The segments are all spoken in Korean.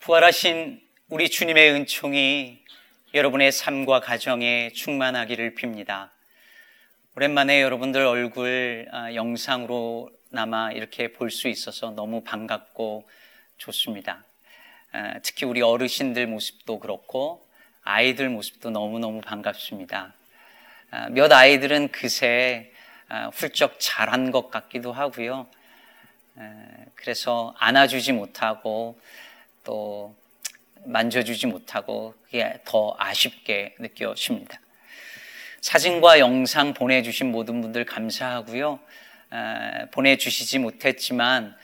부활하신 우리 주님의 은총이 여러분의 삶과 가정에 충만하기를 빕니다. 오랜만에 여러분들 얼굴 아, 영상으로 남아 이렇게 볼 수 있어서 너무 반갑고 좋습니다. 아, 특히 우리 어르신들 모습도 그렇고 아이들 모습도 너무너무 반갑습니다. 아, 몇 아이들은 그새 훌쩍 자란 것 같기도 하고요. 그래서 안아주지 못하고 또 만져주지 못하고 그게 더 아쉽게 느껴집니다. 사진과 영상 보내주신 모든 분들 감사하고요. 보내주시지 못했지만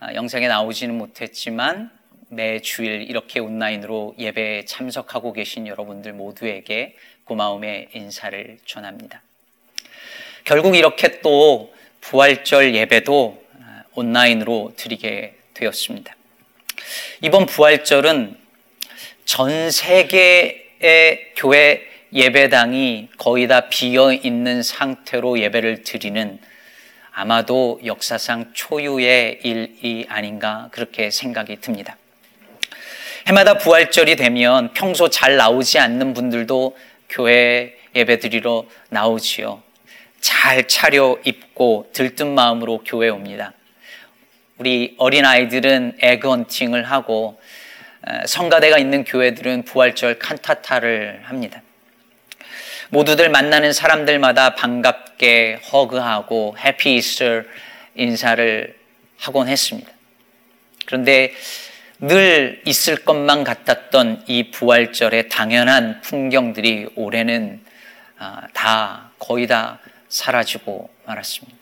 아, 영상에 나오지는 못했지만 매 주일 이렇게 온라인으로 예배에 참석하고 계신 여러분들 모두에게 고마움의 인사를 전합니다. 결국 이렇게 또 부활절 예배도 아, 온라인으로 드리게 되었습니다. 이번 부활절은 전 세계의 교회 예배당이 거의 다 비어 있는 상태로 예배를 드리는 아마도 역사상 초유의 일이 아닌가 그렇게 생각이 듭니다. 해마다 부활절이 되면 평소 잘 나오지 않는 분들도 교회 예배 드리러 나오지요. 잘 차려 입고 들뜬 마음으로 교회 옵니다. 우리 어린아이들은 에그헌팅을 하고 성가대가 있는 교회들은 부활절 칸타타를 합니다. 모두들 만나는 사람들마다 반갑게 허그하고 해피 이스터 인사를 하곤 했습니다. 그런데 늘 있을 것만 같았던 이 부활절의 당연한 풍경들이 올해는 아, 다 거의 다 사라지고 말았습니다.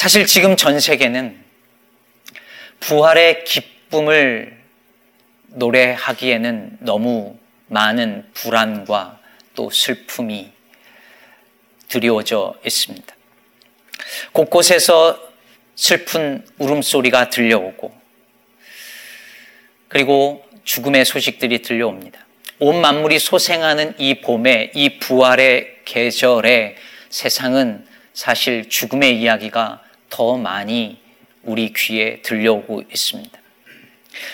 사실 지금 전 세계는 부활의 기쁨을 노래하기에는 너무 많은 불안과 또 슬픔이 드리워져 있습니다. 곳곳에서 슬픈 울음소리가 들려오고 그리고 죽음의 소식들이 들려옵니다. 온 만물이 소생하는 이 봄에 이 부활의 계절에 세상은 사실 죽음의 이야기가 더 많이 우리 귀에 들려오고 있습니다.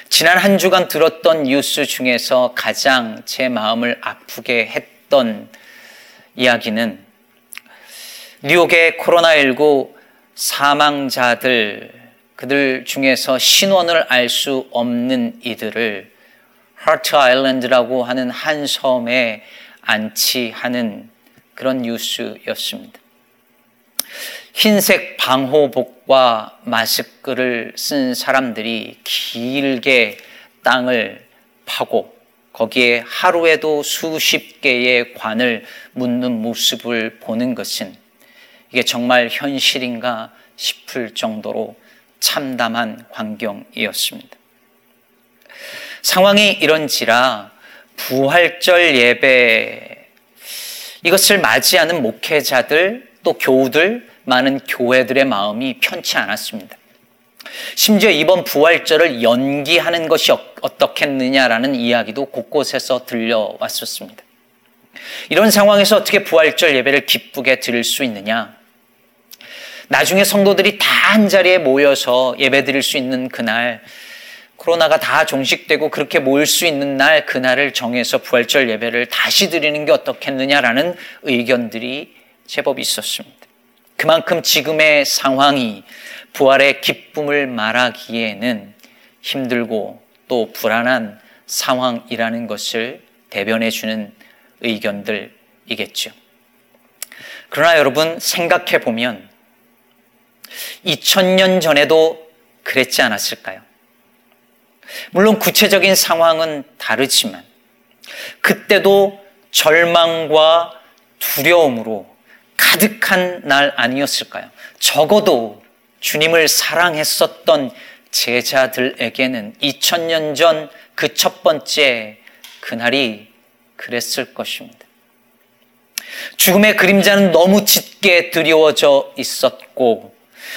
지난 한 주간 들었던 뉴스 중에서 가장 제 마음을 아프게 했던 이야기는 뉴욕의 코로나19 사망자들, 그들 중에서 신원을 알 수 없는 이들을 하트 아일랜드라고 하는 한 섬에 안치하는 그런 뉴스였습니다. 흰색 방호복과 마스크를 쓴 사람들이 길게 땅을 파고 거기에 하루에도 수십 개의 관을 묻는 모습을 보는 것은 이게 정말 현실인가 싶을 정도로 참담한 광경이었습니다. 상황이 이런지라 부활절 예배 이것을 맞이하는 목회자들 또 교우들 많은 교회들의 마음이 편치 않았습니다. 심지어 이번 부활절을 연기하는 것이 어, 어떻겠느냐라는 이야기도 곳곳에서 들려왔었습니다. 이런 상황에서 어떻게 부활절 예배를 기쁘게 드릴 수 있느냐? 나중에 성도들이 다 한 자리에 모여서 예배 드릴 수 있는 그날, 코로나가 다 종식되고 그렇게 모일 수 있는 날, 그날을 정해서 부활절 예배를 다시 드리는 게 어떻겠느냐라는 의견들이 제법 있었습니다. 그만큼 지금의 상황이 부활의 기쁨을 말하기에는 힘들고 또 불안한 상황이라는 것을 대변해 주는 의견들이겠죠. 그러나 여러분 생각해 보면 2000년 전에도 그랬지 않았을까요? 물론 구체적인 상황은 다르지만 그때도 절망과 두려움으로 가득한 날 아니었을까요? 적어도 주님을 사랑했었던 제자들에게는 2000년 전 그 첫 번째 그날이 그랬을 것입니다. 죽음의 그림자는 너무 짙게 드리워져 있었고,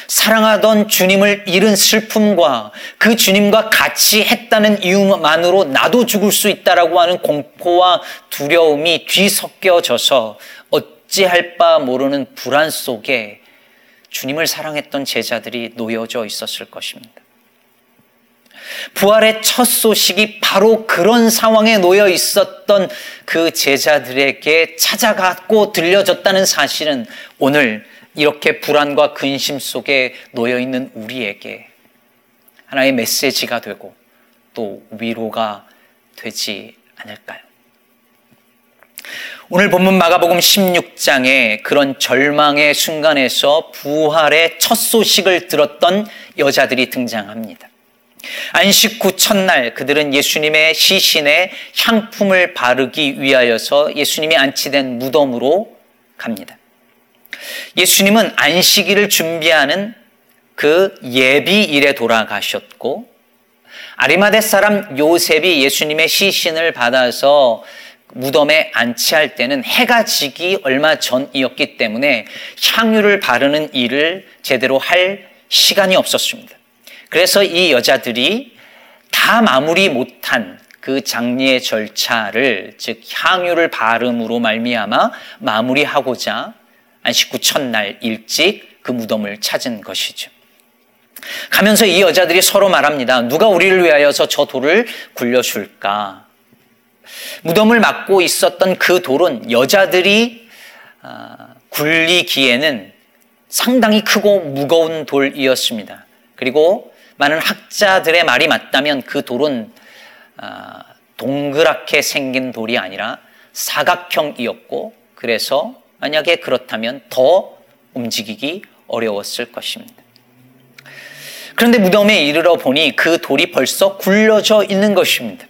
사랑하던 주님을 잃은 슬픔과 그 주님과 같이 했다는 이유만으로 나도 죽을 수 있다라고 하는 공포와 두려움이 뒤섞여져서 어찌할 바 모르는 불안 속에 주님을 사랑했던 제자들이 놓여져 있었을 것입니다. 부활의 첫 소식이 바로 그런 상황에 놓여 있었던 그 제자들에게 찾아갔고 들려졌다는 사실은 오늘 이렇게 불안과 근심 속에 놓여 있는 우리에게 하나의 메시지가 되고 또 위로가 되지 않을까요? 오늘 본문 마가복음 16장에 그런 절망의 순간에서 부활의 첫 소식을 들었던 여자들이 등장합니다. 안식 후 첫날 그들은 예수님의 시신에 향품을 바르기 위하여서 예수님이 안치된 무덤으로 갑니다. 예수님은 안식일을 준비하는 그 예비일에 돌아가셨고 아리마대 사람 요셉이 예수님의 시신을 받아서 무덤에 안치할 때는 해가 지기 얼마 전이었기 때문에 향유를 바르는 일을 제대로 할 시간이 없었습니다. 그래서 이 여자들이 다 마무리 못한 그 장례 절차를 즉 향유를 바름으로 말미암아 마무리하고자 안식 후 첫날 일찍 그 무덤을 찾은 것이죠. 가면서 이 여자들이 서로 말합니다. 누가 우리를 위하여서 저 돌을 굴려줄까? 무덤을 막고 있었던 그 돌은 여자들이 아, 굴리기에는 상당히 크고 무거운 돌이었습니다. 그리고 많은 학자들의 말이 맞다면 그 돌은 아, 동그랗게 생긴 돌이 아니라 사각형이었고 그래서 만약에 그렇다면 더 움직이기 어려웠을 것입니다. 그런데 무덤에 이르러 보니 그 돌이 벌써 굴려져 있는 것입니다.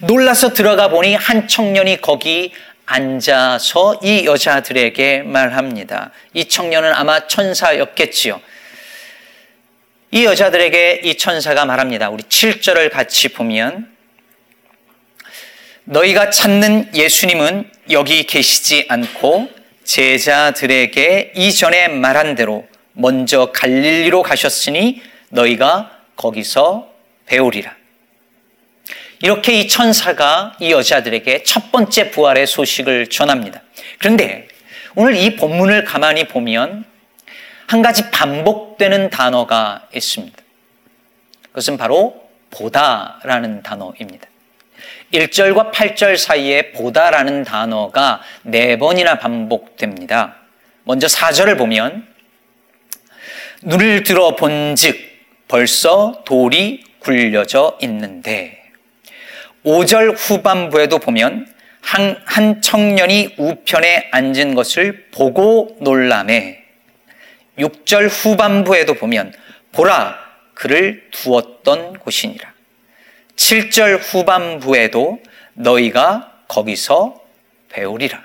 놀라서 들어가 보니 한 청년이 거기 앉아서 이 여자들에게 말합니다. 이 청년은 아마 천사였겠지요. 이 여자들에게 이 천사가 말합니다. 우리 7절을 같이 보면 너희가 찾는 예수님은 여기 계시지 않고 제자들에게 이전에 말한 대로 먼저 갈릴리로 가셨으니 너희가 거기서 배우리라. 이렇게 이 천사가 이 여자들에게 첫 번째 부활의 소식을 전합니다. 그런데 오늘 이 본문을 가만히 보면 한 가지 반복되는 단어가 있습니다. 그것은 바로 보다라는 단어입니다. 1절과 8절 사이에 보다라는 단어가 네 번이나 반복됩니다. 먼저 4절을 보면 눈을 들어 본즉 벌써 돌이 굴려져 있는데 5절 후반부에도 보면 한, 한 청년이 우편에 앉은 것을 보고 놀라매. 6절 후반부에도 보면 보라 그를 두었던 곳이니라. 7절 후반부에도 너희가 거기서 배우리라.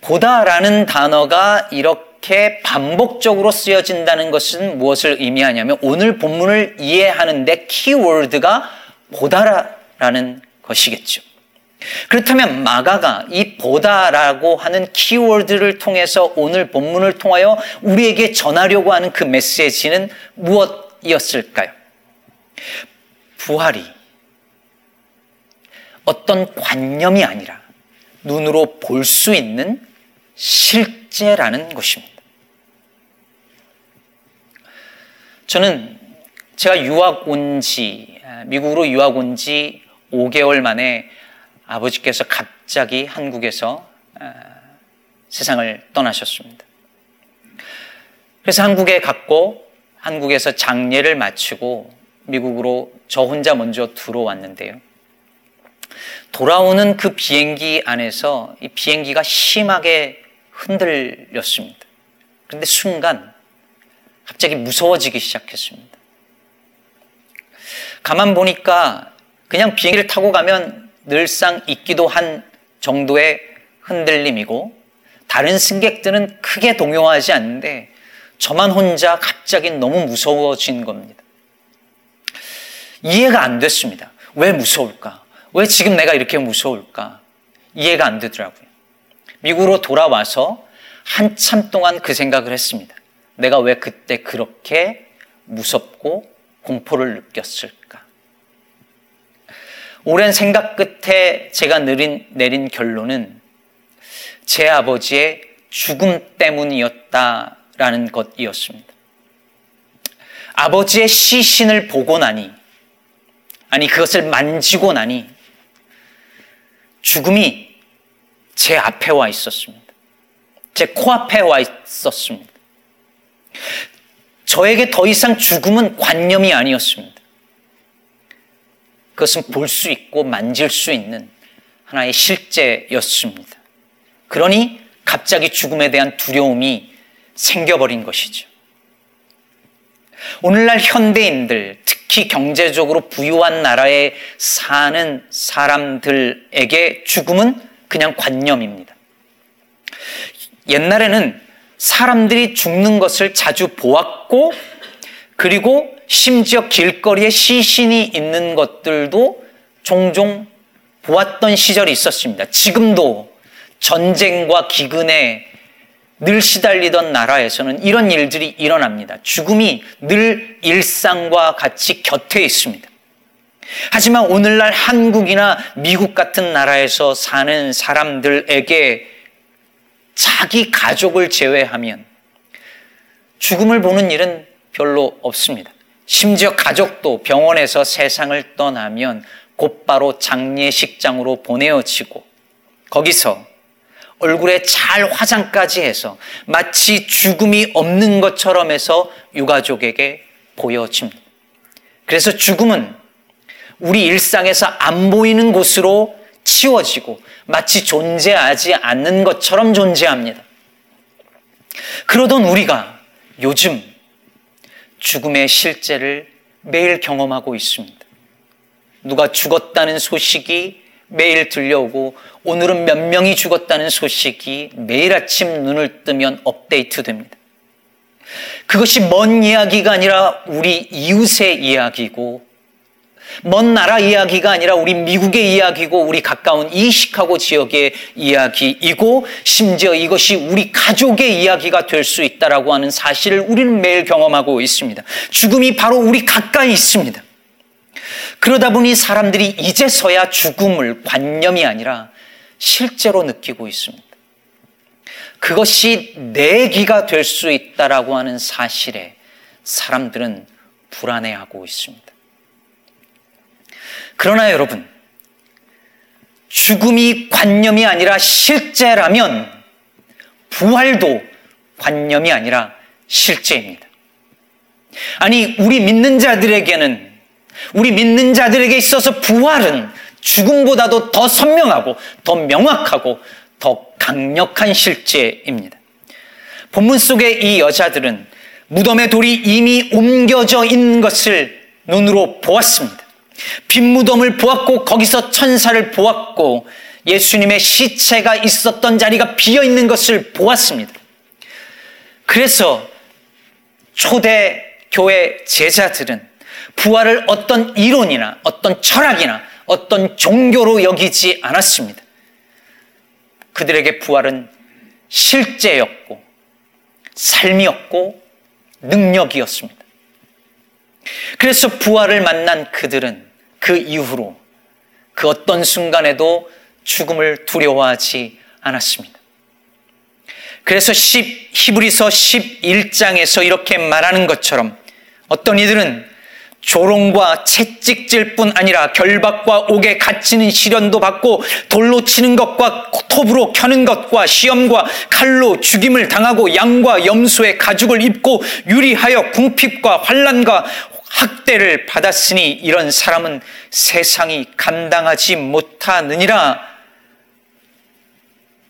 보다라는 단어가 이렇게 반복적으로 쓰여진다는 것은 무엇을 의미하냐면 오늘 본문을 이해하는데 키워드가 보다라는 것이겠죠. 그렇다면 마가가 이 보다라고 하는 키워드를 통해서 오늘 본문을 통하여 우리에게 전하려고 하는 그 메시지는 무엇이었을까요? 부활이 어떤 관념이 아니라 눈으로 볼 수 있는 실제라는 것입니다. 저는 제가 유학 온 지 미국으로 유학 온 지 5개월 만에 아버지께서 갑자기 한국에서 세상을 떠나셨습니다. 그래서 한국에 갔고 한국에서 장례를 마치고 미국으로 저 혼자 먼저 들어왔는데요. 돌아오는 그 비행기 안에서 이 비행기가 심하게 흔들렸습니다. 그런데 순간 갑자기 무서워지기 시작했습니다. 가만 보니까 그냥 비행기를 타고 가면 늘상 있기도 한 정도의 흔들림이고 다른 승객들은 크게 동요하지 않는데 저만 혼자 갑자기 너무 무서워진 겁니다. 이해가 안 됐습니다. 왜 무서울까? 왜 지금 내가 이렇게 무서울까? 이해가 안 되더라고요. 미국으로 돌아와서 한참 동안 그 생각을 했습니다. 내가 왜 그때 그렇게 무섭고 공포를 느꼈을까? 오랜 생각 끝에 제가 내린, 내린 결론은 제 아버지의 죽음 때문이었다라는 것이었습니다. 아버지의 시신을 보고 나니, 아니, 그것을 만지고 나니, 죽음이 제 앞에 와 있었습니다. 제 코앞에 와 있었습니다. 저에게 더 이상 죽음은 관념이 아니었습니다. 그것은 볼 수 있고 만질 수 있는 하나의 실제였습니다. 그러니 갑자기 죽음에 대한 두려움이 생겨버린 것이죠. 오늘날 현대인들, 특히 경제적으로 부유한 나라에 사는 사람들에게 죽음은 그냥 관념입니다. 옛날에는 사람들이 죽는 것을 자주 보았고, 그리고 심지어 길거리에 시신이 있는 것들도 종종 보았던 시절이 있었습니다. 지금도 전쟁과 기근에 늘 시달리던 나라에서는 이런 일들이 일어납니다. 죽음이 늘 일상과 같이 곁에 있습니다. 하지만 오늘날 한국이나 미국 같은 나라에서 사는 사람들에게 자기 가족을 제외하면 죽음을 보는 일은 별로 없습니다. 심지어 가족도 병원에서 세상을 떠나면 곧바로 장례식장으로 보내어지고 거기서 얼굴에 잘 화장까지 해서 마치 죽음이 없는 것처럼 해서 유가족에게 보여집니다. 그래서 죽음은 우리 일상에서 안 보이는 곳으로 치워지고 마치 존재하지 않는 것처럼 존재합니다. 그러던 우리가 요즘 죽음의 실제를 매일 경험하고 있습니다. 누가 죽었다는 소식이 매일 들려오고 오늘은 몇 명이 죽었다는 소식이 매일 아침 눈을 뜨면 업데이트 됩니다. 그것이 먼 이야기가 아니라 우리 이웃의 이야기고 먼 나라 이야기가 아니라 우리 미국의 이야기고 우리 가까운 이 시카고 지역의 이야기이고 심지어 이것이 우리 가족의 이야기가 될 수 있다라고 하는 사실을 우리는 매일 경험하고 있습니다. 죽음이 바로 우리 가까이 있습니다. 그러다 보니 사람들이 이제서야 죽음을 관념이 아니라 실제로 느끼고 있습니다. 그것이 내기가 될 수 있다라고 하는 사실에 사람들은 불안해하고 있습니다. 그러나 여러분, 죽음이 관념이 아니라 실제라면 부활도 관념이 아니라 실제입니다. 아니, 우리 믿는 자들에게는 우리 믿는 자들에게 있어서 부활은 죽음보다도 더 선명하고 더 명확하고 더 강력한 실제입니다. 본문 속의 이 여자들은 무덤의 돌이 이미 옮겨져 있는 것을 눈으로 보았습니다. 빈 무덤을 보았고 거기서 천사를 보았고 예수님의 시체가 있었던 자리가 비어 있는 것을 보았습니다. 그래서 초대 교회 제자들은 부활을 어떤 이론이나 어떤 철학이나 어떤 종교로 여기지 않았습니다. 그들에게 부활은 실제였고 삶이었고 능력이었습니다. 그래서 부활을 만난 그들은 그 이후로 그 어떤 순간에도 죽음을 두려워하지 않았습니다. 그래서 10, 히브리서 11장에서 이렇게 말하는 것처럼 어떤 이들은 조롱과 채찍질 뿐 아니라 결박과 옥에 갇히는 시련도 받고 돌로 치는 것과 톱으로 켜는 것과 시험과 칼로 죽임을 당하고 양과 염소의 가죽을 입고 유리하여 궁핍과 환란과 학대를 받았으니 이런 사람은 세상이 감당하지 못하느니라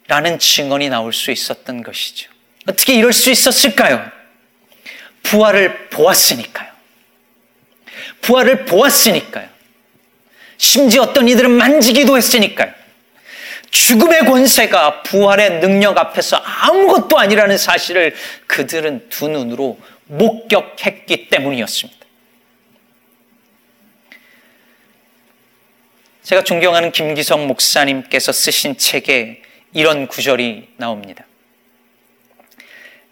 라는 증언이 나올 수 있었던 것이죠. 어떻게 이럴 수 있었을까요? 부활을 보았으니까요. 부활을 보았으니까요. 심지어 어떤 이들은 만지기도 했으니까요. 죽음의 권세가 부활의 능력 앞에서 아무것도 아니라는 사실을 그들은 두 눈으로 목격했기 때문이었습니다. 제가 존경하는 김기성 목사님께서 쓰신 책에 이런 구절이 나옵니다.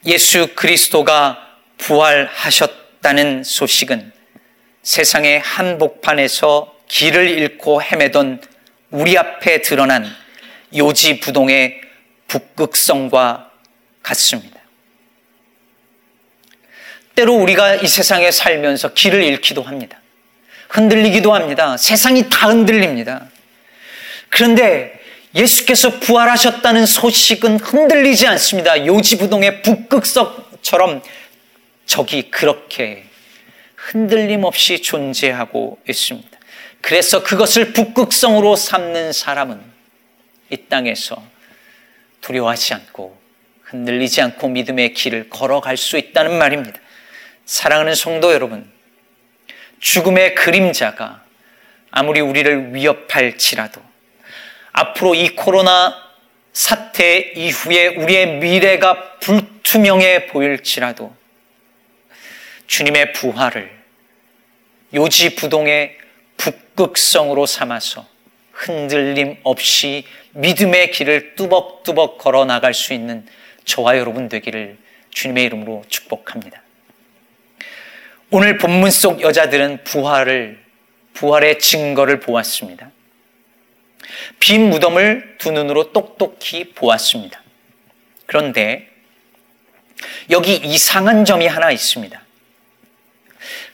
예수 그리스도가 부활하셨다는 소식은 세상의 한복판에서 길을 잃고 헤매던 우리 앞에 드러난 때로 우리가 이 세상에 살면서 길을 잃기도 합니다. 흔들리기도 합니다. 세상이 다 흔들립니다. 그런데 예수께서 부활하셨다는 소식은 흔들리지 않습니다. 요지부동의 북극석처럼 적이 그렇게 흔들림 없이 존재하고 있습니다. 그래서 그것을 북극성으로 삼는 사람은 이 땅에서 두려워하지 않고 흔들리지 않고 믿음의 길을 걸어갈 수 있다는 말입니다. 사랑하는 성도 여러분, 죽음의 그림자가 아무리 우리를 위협할지라도 앞으로 이 코로나 사태 이후에 우리의 미래가 불투명해 보일지라도 주님의 부활을 요지부동의 북극성으로 삼아서 흔들림 없이 믿음의 길을 뚜벅뚜벅 걸어 나갈 수 있는 저와 여러분 되기를 주님의 이름으로 축복합니다. 오늘 본문 속 여자들은 부활을 부활의 증거를 보았습니다. 빈 무덤을 두 눈으로 똑똑히 보았습니다. 그런데 여기 이상한 점이 하나 있습니다.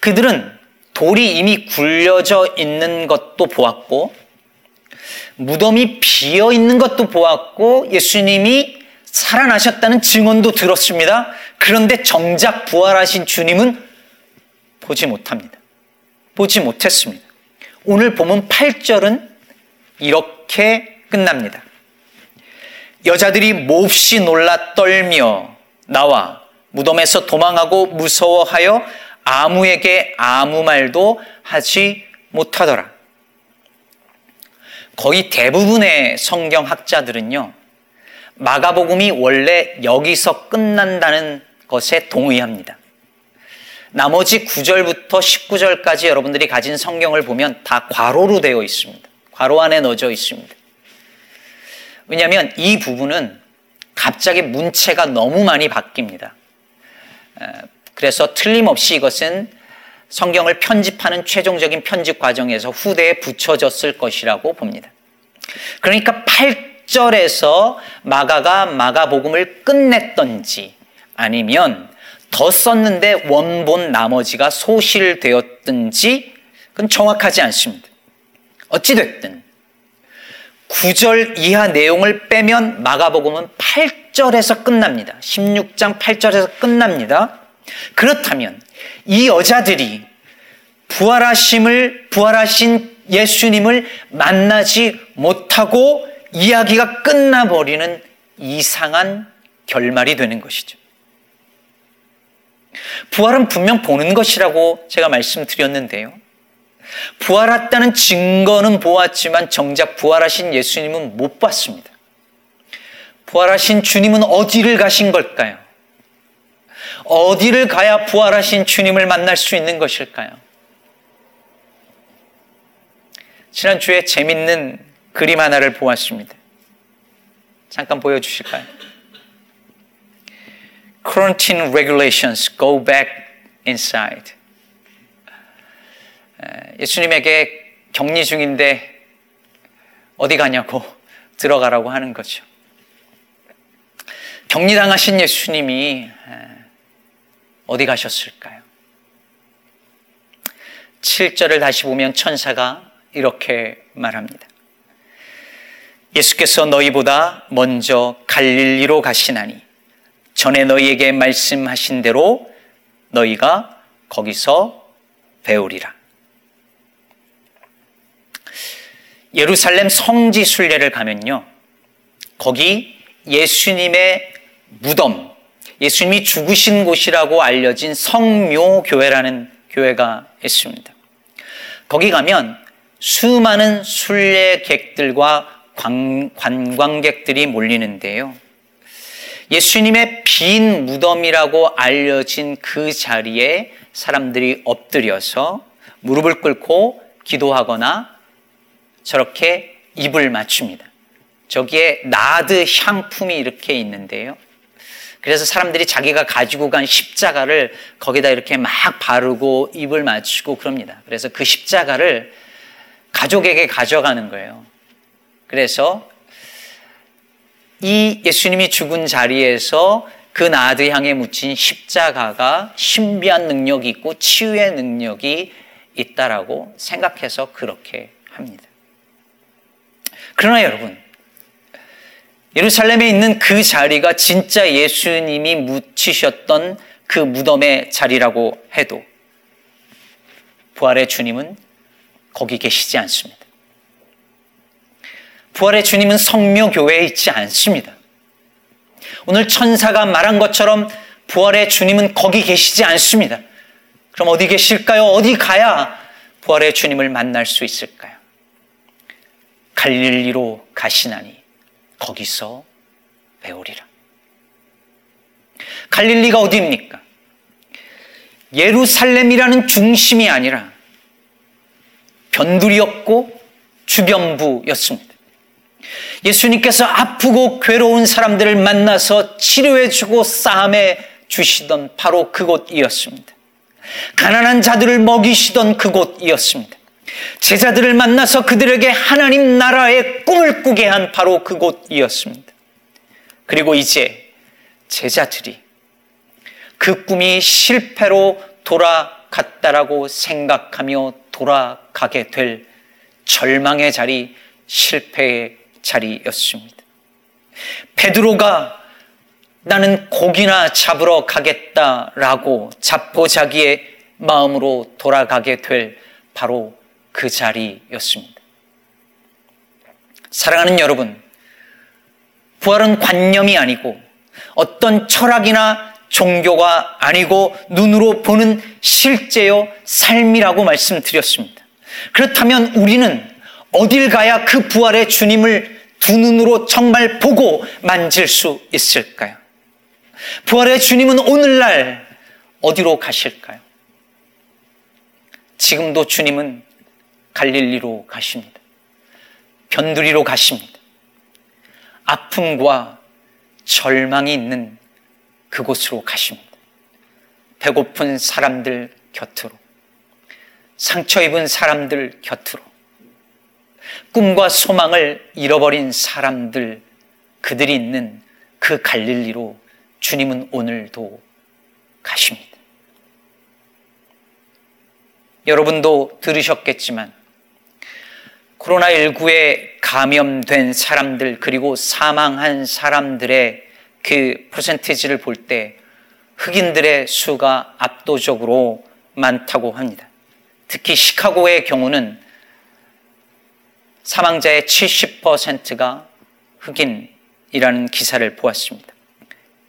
그들은 돌이 이미 굴려져 있는 것도 보았고, 무덤이 비어 있는 것도 보았고, 예수님이 살아나셨다는 증언도 들었습니다. 그런데 정작 부활하신 주님은 보지 못합니다. 보지 못했습니다. 오늘 보면 8절은 이렇게 끝납니다. 여자들이 몹시 놀라 떨며 나와 무덤에서 도망하고 무서워하여 아무에게 아무 말도 하지 못하더라. 거의 대부분의 성경 학자들은요, 마가복음이 원래 여기서 끝난다는 것에 동의합니다. 나머지 9절부터 19절까지 여러분들이 가진 성경을 보면 다 괄호로 되어 있습니다. 괄호 안에 넣어져 있습니다. 왜냐하면 이 부분은 갑자기 문체가 너무 많이 바뀝니다. 그래서 틀림없이 이것은 성경을 편집하는 최종적인 편집 과정에서 후대에 붙여졌을 것이라고 봅니다. 그러니까 8절에서 마가가 마가복음을 끝냈던지 아니면 더 썼는데 원본 나머지가 소실되었든지 그건 정확하지 않습니다. 어찌됐든 9절 이하 내용을 빼면 마가복음은 8절에서 끝납니다. 16장 8절에서 끝납니다. 그렇다면 이 여자들이 부활하심을 부활하신 예수님을 만나지 못하고 이야기가 끝나버리는 이상한 결말이 되는 것이죠. 부활은 분명 보는 것이라고 제가 말씀드렸는데요. 부활했다는 증거는 보았지만 정작 부활하신 예수님은 못 봤습니다. 부활하신 주님은 어디를 가신 걸까요? 어디를 가야 부활하신 주님을 만날 수 있는 것일까요? 지난주에 재밌는 그림 하나를 보았습니다. 잠깐 보여주실까요? Quarantine regulations go back inside. 예수님에게 격리 중인데 어디 가냐고 들어가라고 하는 거죠. 격리당하신 예수님이 어디 가셨을까요? 7절을 다시 보면 천사가 이렇게 말합니다. 예수께서 너희보다 먼저 갈릴리로 가시나니 전에 너희에게 말씀하신 대로 너희가 거기서 배우리라. 예루살렘 성지 순례를 가면요. 거기 예수님의 무덤, 예수님이 죽으신 곳이라고 알려진 성묘교회라는 교회가 있습니다. 거기 가면 수많은 순례객들과 관, 관광객들이 몰리는데요. 예수님의 빈 무덤이라고 알려진 그 자리에 사람들이 엎드려서 무릎을 꿇고 기도하거나 저렇게 입을 맞춥니다. 저기에 나드 향품이 이렇게 있는데요. 그래서 사람들이 자기가 가지고 간 십자가를 거기다 이렇게 막 바르고 입을 맞추고 그럽니다. 그래서 그 십자가를 가족에게 가져가는 거예요. 그래서 이 예수님이 죽은 자리에서 그 나드 향에 묻힌 십자가가 신비한 능력이 있고 치유의 능력이 있다라고 생각해서 그렇게 합니다. 그러나 여러분, 예루살렘에 있는 그 자리가 진짜 예수님이 묻히셨던 그 무덤의 자리라고 해도 부활의 주님은 거기 계시지 않습니다. 부활의 주님은 성묘 교회에 있지 않습니다. 오늘 천사가 말한 것처럼 부활의 주님은 거기 계시지 않습니다. 그럼 어디 계실까요? 어디 가야 부활의 주님을 만날 수 있을까요? 갈릴리로 가시나니 거기서 배우리라. 갈릴리가 어디입니까? 예루살렘이라는 중심이 아니라 변두리였고 주변부였습니다. 예수님께서 아프고 괴로운 사람들을 만나서 치료해주고 싸움해 주시던 바로 그곳이었습니다. 가난한 자들을 먹이시던 그곳이었습니다. 제자들을 만나서 그들에게 하나님 나라의 꿈을 꾸게 한 바로 그곳이었습니다. 그리고 이제 제자들이 그 꿈이 실패로 돌아갔다라고 생각하며 돌아가게 될 절망의 자리, 실패의 자리였습니다. 베드로가 나는 고기나 잡으러 가겠다라고 자포자기의 마음으로 돌아가게 될 바로 그 자리였습니다. 사랑하는 여러분, 부활은 관념이 아니고 어떤 철학이나 종교가 아니고 눈으로 보는 실제요 삶이라고 말씀드렸습니다. 그렇다면 우리는 어딜 가야 그 부활의 주님을 두 눈으로 정말 보고 만질 수 있을까요? 부활의 주님은 오늘날 어디로 가실까요? 지금도 주님은 갈릴리로 가십니다. 변두리로 가십니다. 아픔과 절망이 있는 그곳으로 가십니다. 배고픈 사람들 곁으로, 상처 입은 사람들 곁으로, 꿈과 소망을 잃어버린 사람들, 그들이 있는 그 갈릴리로 주님은 오늘도 가십니다. 여러분도 들으셨겠지만, 코로나19에 감염된 사람들, 그리고 사망한 사람들의 그 퍼센티지를 볼 때 흑인들의 수가 압도적으로 많다고 합니다. 특히 시카고의 경우는 사망자의 70%가 흑인이라는 기사를 보았습니다.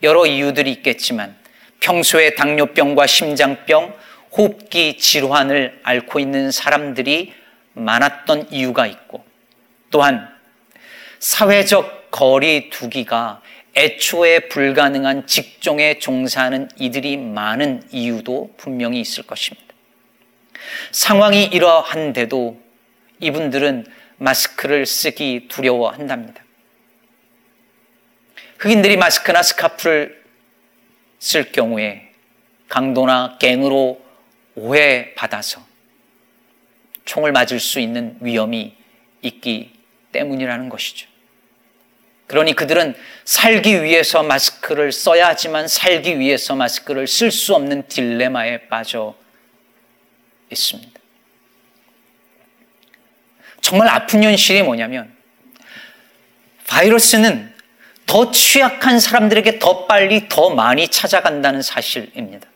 여러 이유들이 있겠지만 평소에 당뇨병과 심장병, 호흡기 질환을 앓고 있는 사람들이 많았던 이유가 있고 또한 사회적 거리 두기가 애초에 불가능한 직종에 종사하는 이들이 많은 이유도 분명히 있을 것입니다. 상황이 이러한데도 이분들은 마스크를 쓰기 두려워한답니다. 흑인들이 마스크나 스카프를 쓸 경우에 강도나 갱으로 오해받아서 총을 맞을 수 있는 위험이 있기 때문이라는 것이죠. 그러니 그들은 살기 위해서 마스크를 써야 하지만 살기 위해서 마스크를 쓸 수 없는 딜레마에 빠져 있습니다. 정말 아픈 현실이 뭐냐면 바이러스는 더 취약한 사람들에게 더 빨리 더 많이 찾아간다는 사실입니다.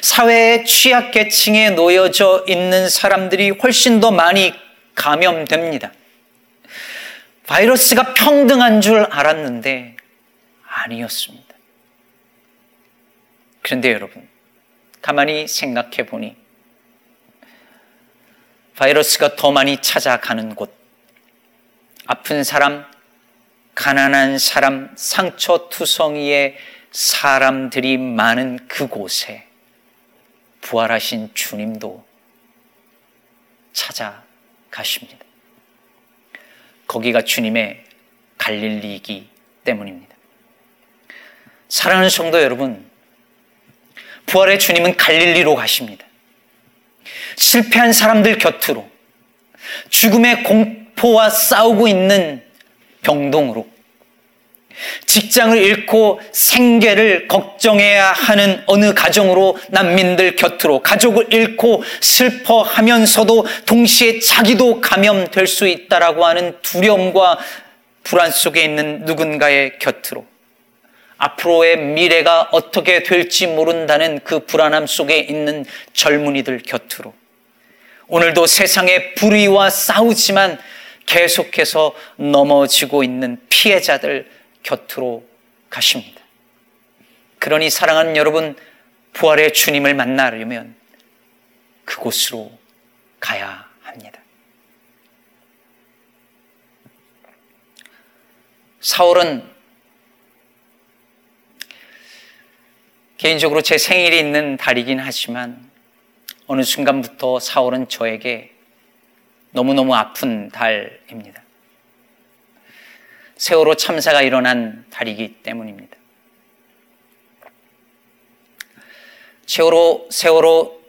사회의 취약계층에 놓여져 있는 사람들이 훨씬 더 많이 감염됩니다. 바이러스가 평등한 줄 알았는데 아니었습니다. 그런데 여러분, 가만히 생각해 보니 바이러스가 더 많이 찾아가는 곳, 아픈 사람, 가난한 사람, 상처 투성이의 사람들이 많은 그곳에 부활하신 주님도 찾아가십니다. 거기가 주님의 갈릴리이기 때문입니다. 사랑하는 성도 여러분, 부활의 주님은 갈릴리로 가십니다. 실패한 사람들 곁으로, 죽음의 공포와 싸우고 있는 병동으로, 직장을 잃고 생계를 걱정해야 하는 어느 가정으로 난민들 곁으로 가족을 잃고 슬퍼하면서도 동시에 자기도 감염될 수 있다라고 하는 두려움과 불안 속에 있는 누군가의 곁으로 앞으로의 미래가 어떻게 될지 모른다는 그 불안함 속에 있는 젊은이들 곁으로 오늘도 세상의 불의와 싸우지만 계속해서 넘어지고 있는 피해자들 곁으로 가십니다. 그러니 사랑하는 여러분, 부활의 주님을 만나려면 그곳으로 가야 합니다. 사울은 개인적으로 제 생일이 있는 달이긴 하지만 어느 순간부터 사울은 저에게 너무너무 아픈 달입니다. 세월호 참사가 일어난 달이기 때문입니다. 세월호, 세월호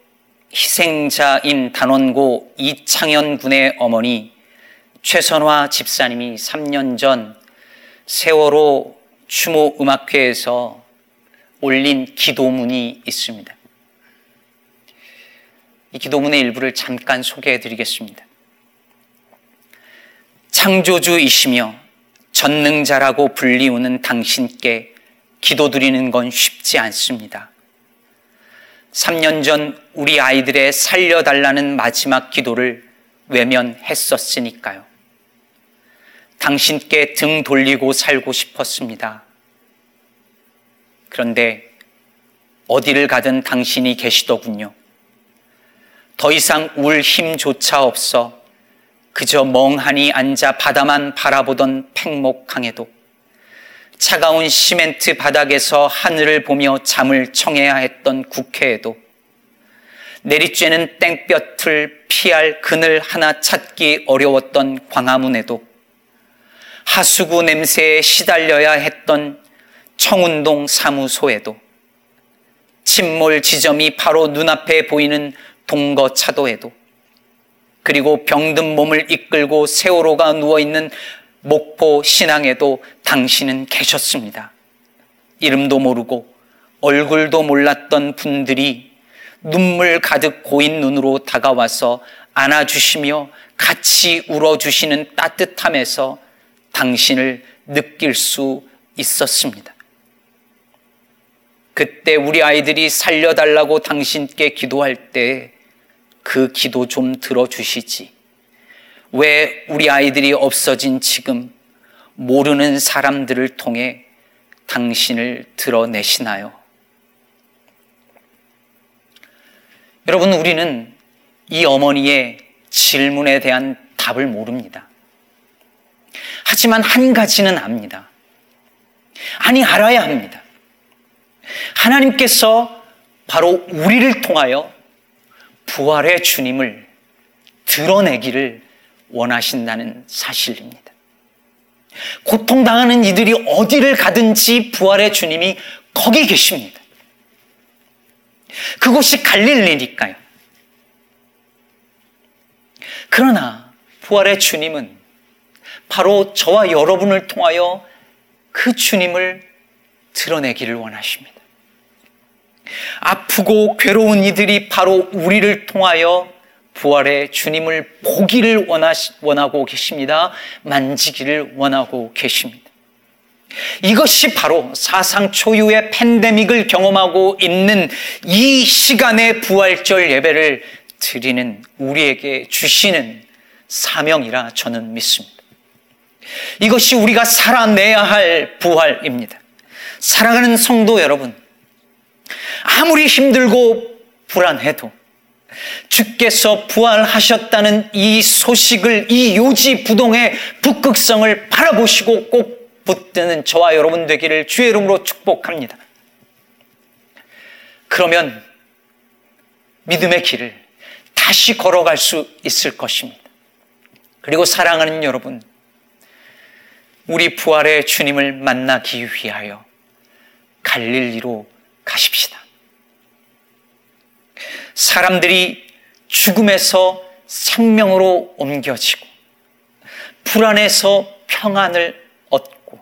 희생자인 단원고 이창현 군의 어머니 최선화 집사님이 3년 전 세월호 추모 음악회에서 올린 기도문이 있습니다. 이 기도문의 일부를 잠깐 소개해 드리겠습니다. 창조주이시며 전능자라고 불리우는 당신께 기도드리는 건 쉽지 않습니다. 3년 전 우리 아이들의 살려달라는 마지막 기도를 외면했었으니까요. 당신께 등 돌리고 살고 싶었습니다. 그런데 어디를 가든 당신이 계시더군요. 더 이상 울 힘조차 없어 그저 멍하니 앉아 바다만 바라보던 팽목항에도 차가운 시멘트 바닥에서 하늘을 보며 잠을 청해야 했던 국회에도 내리쬐는 땡볕을 피할 그늘 하나 찾기 어려웠던 광화문에도 하수구 냄새에 시달려야 했던 청운동 사무소에도 침몰 지점이 바로 눈앞에 보이는 동거차도에도 그리고 병든 몸을 이끌고 세월호가 누워있는 목포 신앙에도 당신은 계셨습니다. 이름도 모르고 얼굴도 몰랐던 분들이 눈물 가득 고인 눈으로 다가와서 안아주시며 같이 울어주시는 따뜻함에서 당신을 느낄 수 있었습니다. 그때 우리 아이들이 살려달라고 당신께 기도할 때 그 기도 좀 들어주시지. 왜 우리 아이들이 없어진 지금 모르는 사람들을 통해 당신을 드러내시나요? 여러분, 우리는 이 어머니의 질문에 대한 답을 모릅니다. 하지만 한 가지는 압니다. 아니, 알아야 합니다. 하나님께서 바로 우리를 통하여 부활의 주님을 드러내기를 원하신다는 사실입니다. 고통당하는 이들이 어디를 가든지 부활의 주님이 거기 계십니다. 그곳이 갈릴리니까요. 그러나 부활의 주님은 바로 저와 여러분을 통하여 그 주님을 드러내기를 원하십니다. 아프고 괴로운 이들이 바로 우리를 통하여 부활의 주님을 보기를 원하시, 원하고 계십니다. 만지기를 원하고 계십니다. 이것이 바로 사상 초유의 팬데믹을 경험하고 있는 이 시간의 부활절 예배를 드리는 우리에게 주시는 사명이라 저는 믿습니다. 이것이 우리가 살아내야 할 부활입니다. 사랑하는 성도 여러분, 아무리 힘들고 불안해도 주께서 부활하셨다는 이 소식을 이 요지 부동의 북극성을 바라보시고 꼭 붙드는 저와 여러분 되기를 주의 이름으로 축복합니다. 그러면 믿음의 길을 다시 걸어갈 수 있을 것입니다. 그리고 사랑하는 여러분, 우리 부활의 주님을 만나기 위하여 갈릴리로 가십시다. 사람들이 죽음에서 생명으로 옮겨지고 불안에서 평안을 얻고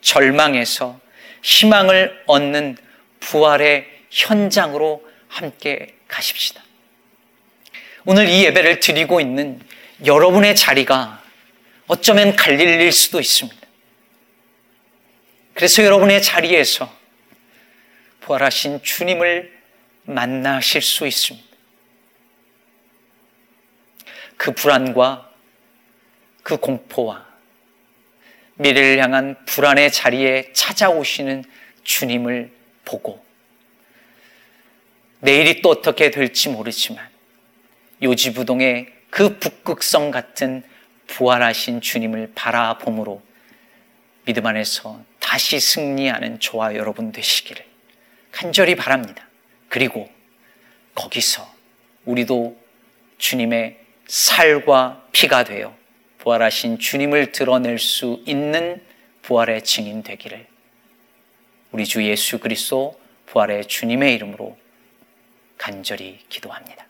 절망에서 희망을 얻는 부활의 현장으로 함께 가십시다. 오늘 이 예배를 드리고 있는 여러분의 자리가 어쩌면 갈릴일 수도 있습니다. 그래서 여러분의 자리에서 부활하신 주님을 만나실 수 있습니다. 그 불안과 그 공포와 미래를 향한 불안의 자리에 찾아오시는 주님을 보고 내일이 또 어떻게 될지 모르지만 요지부동의 그 북극성 같은 부활하신 주님을 바라봄으로 믿음 안에서 다시 승리하는 저와 여러분 되시기를 간절히 바랍니다. 그리고 거기서 우리도 주님의 살과 피가 되어 부활하신 주님을 드러낼 수 있는 부활의 증인 되기를 우리 주 예수 그리스도 부활의 주님의 이름으로 간절히 기도합니다.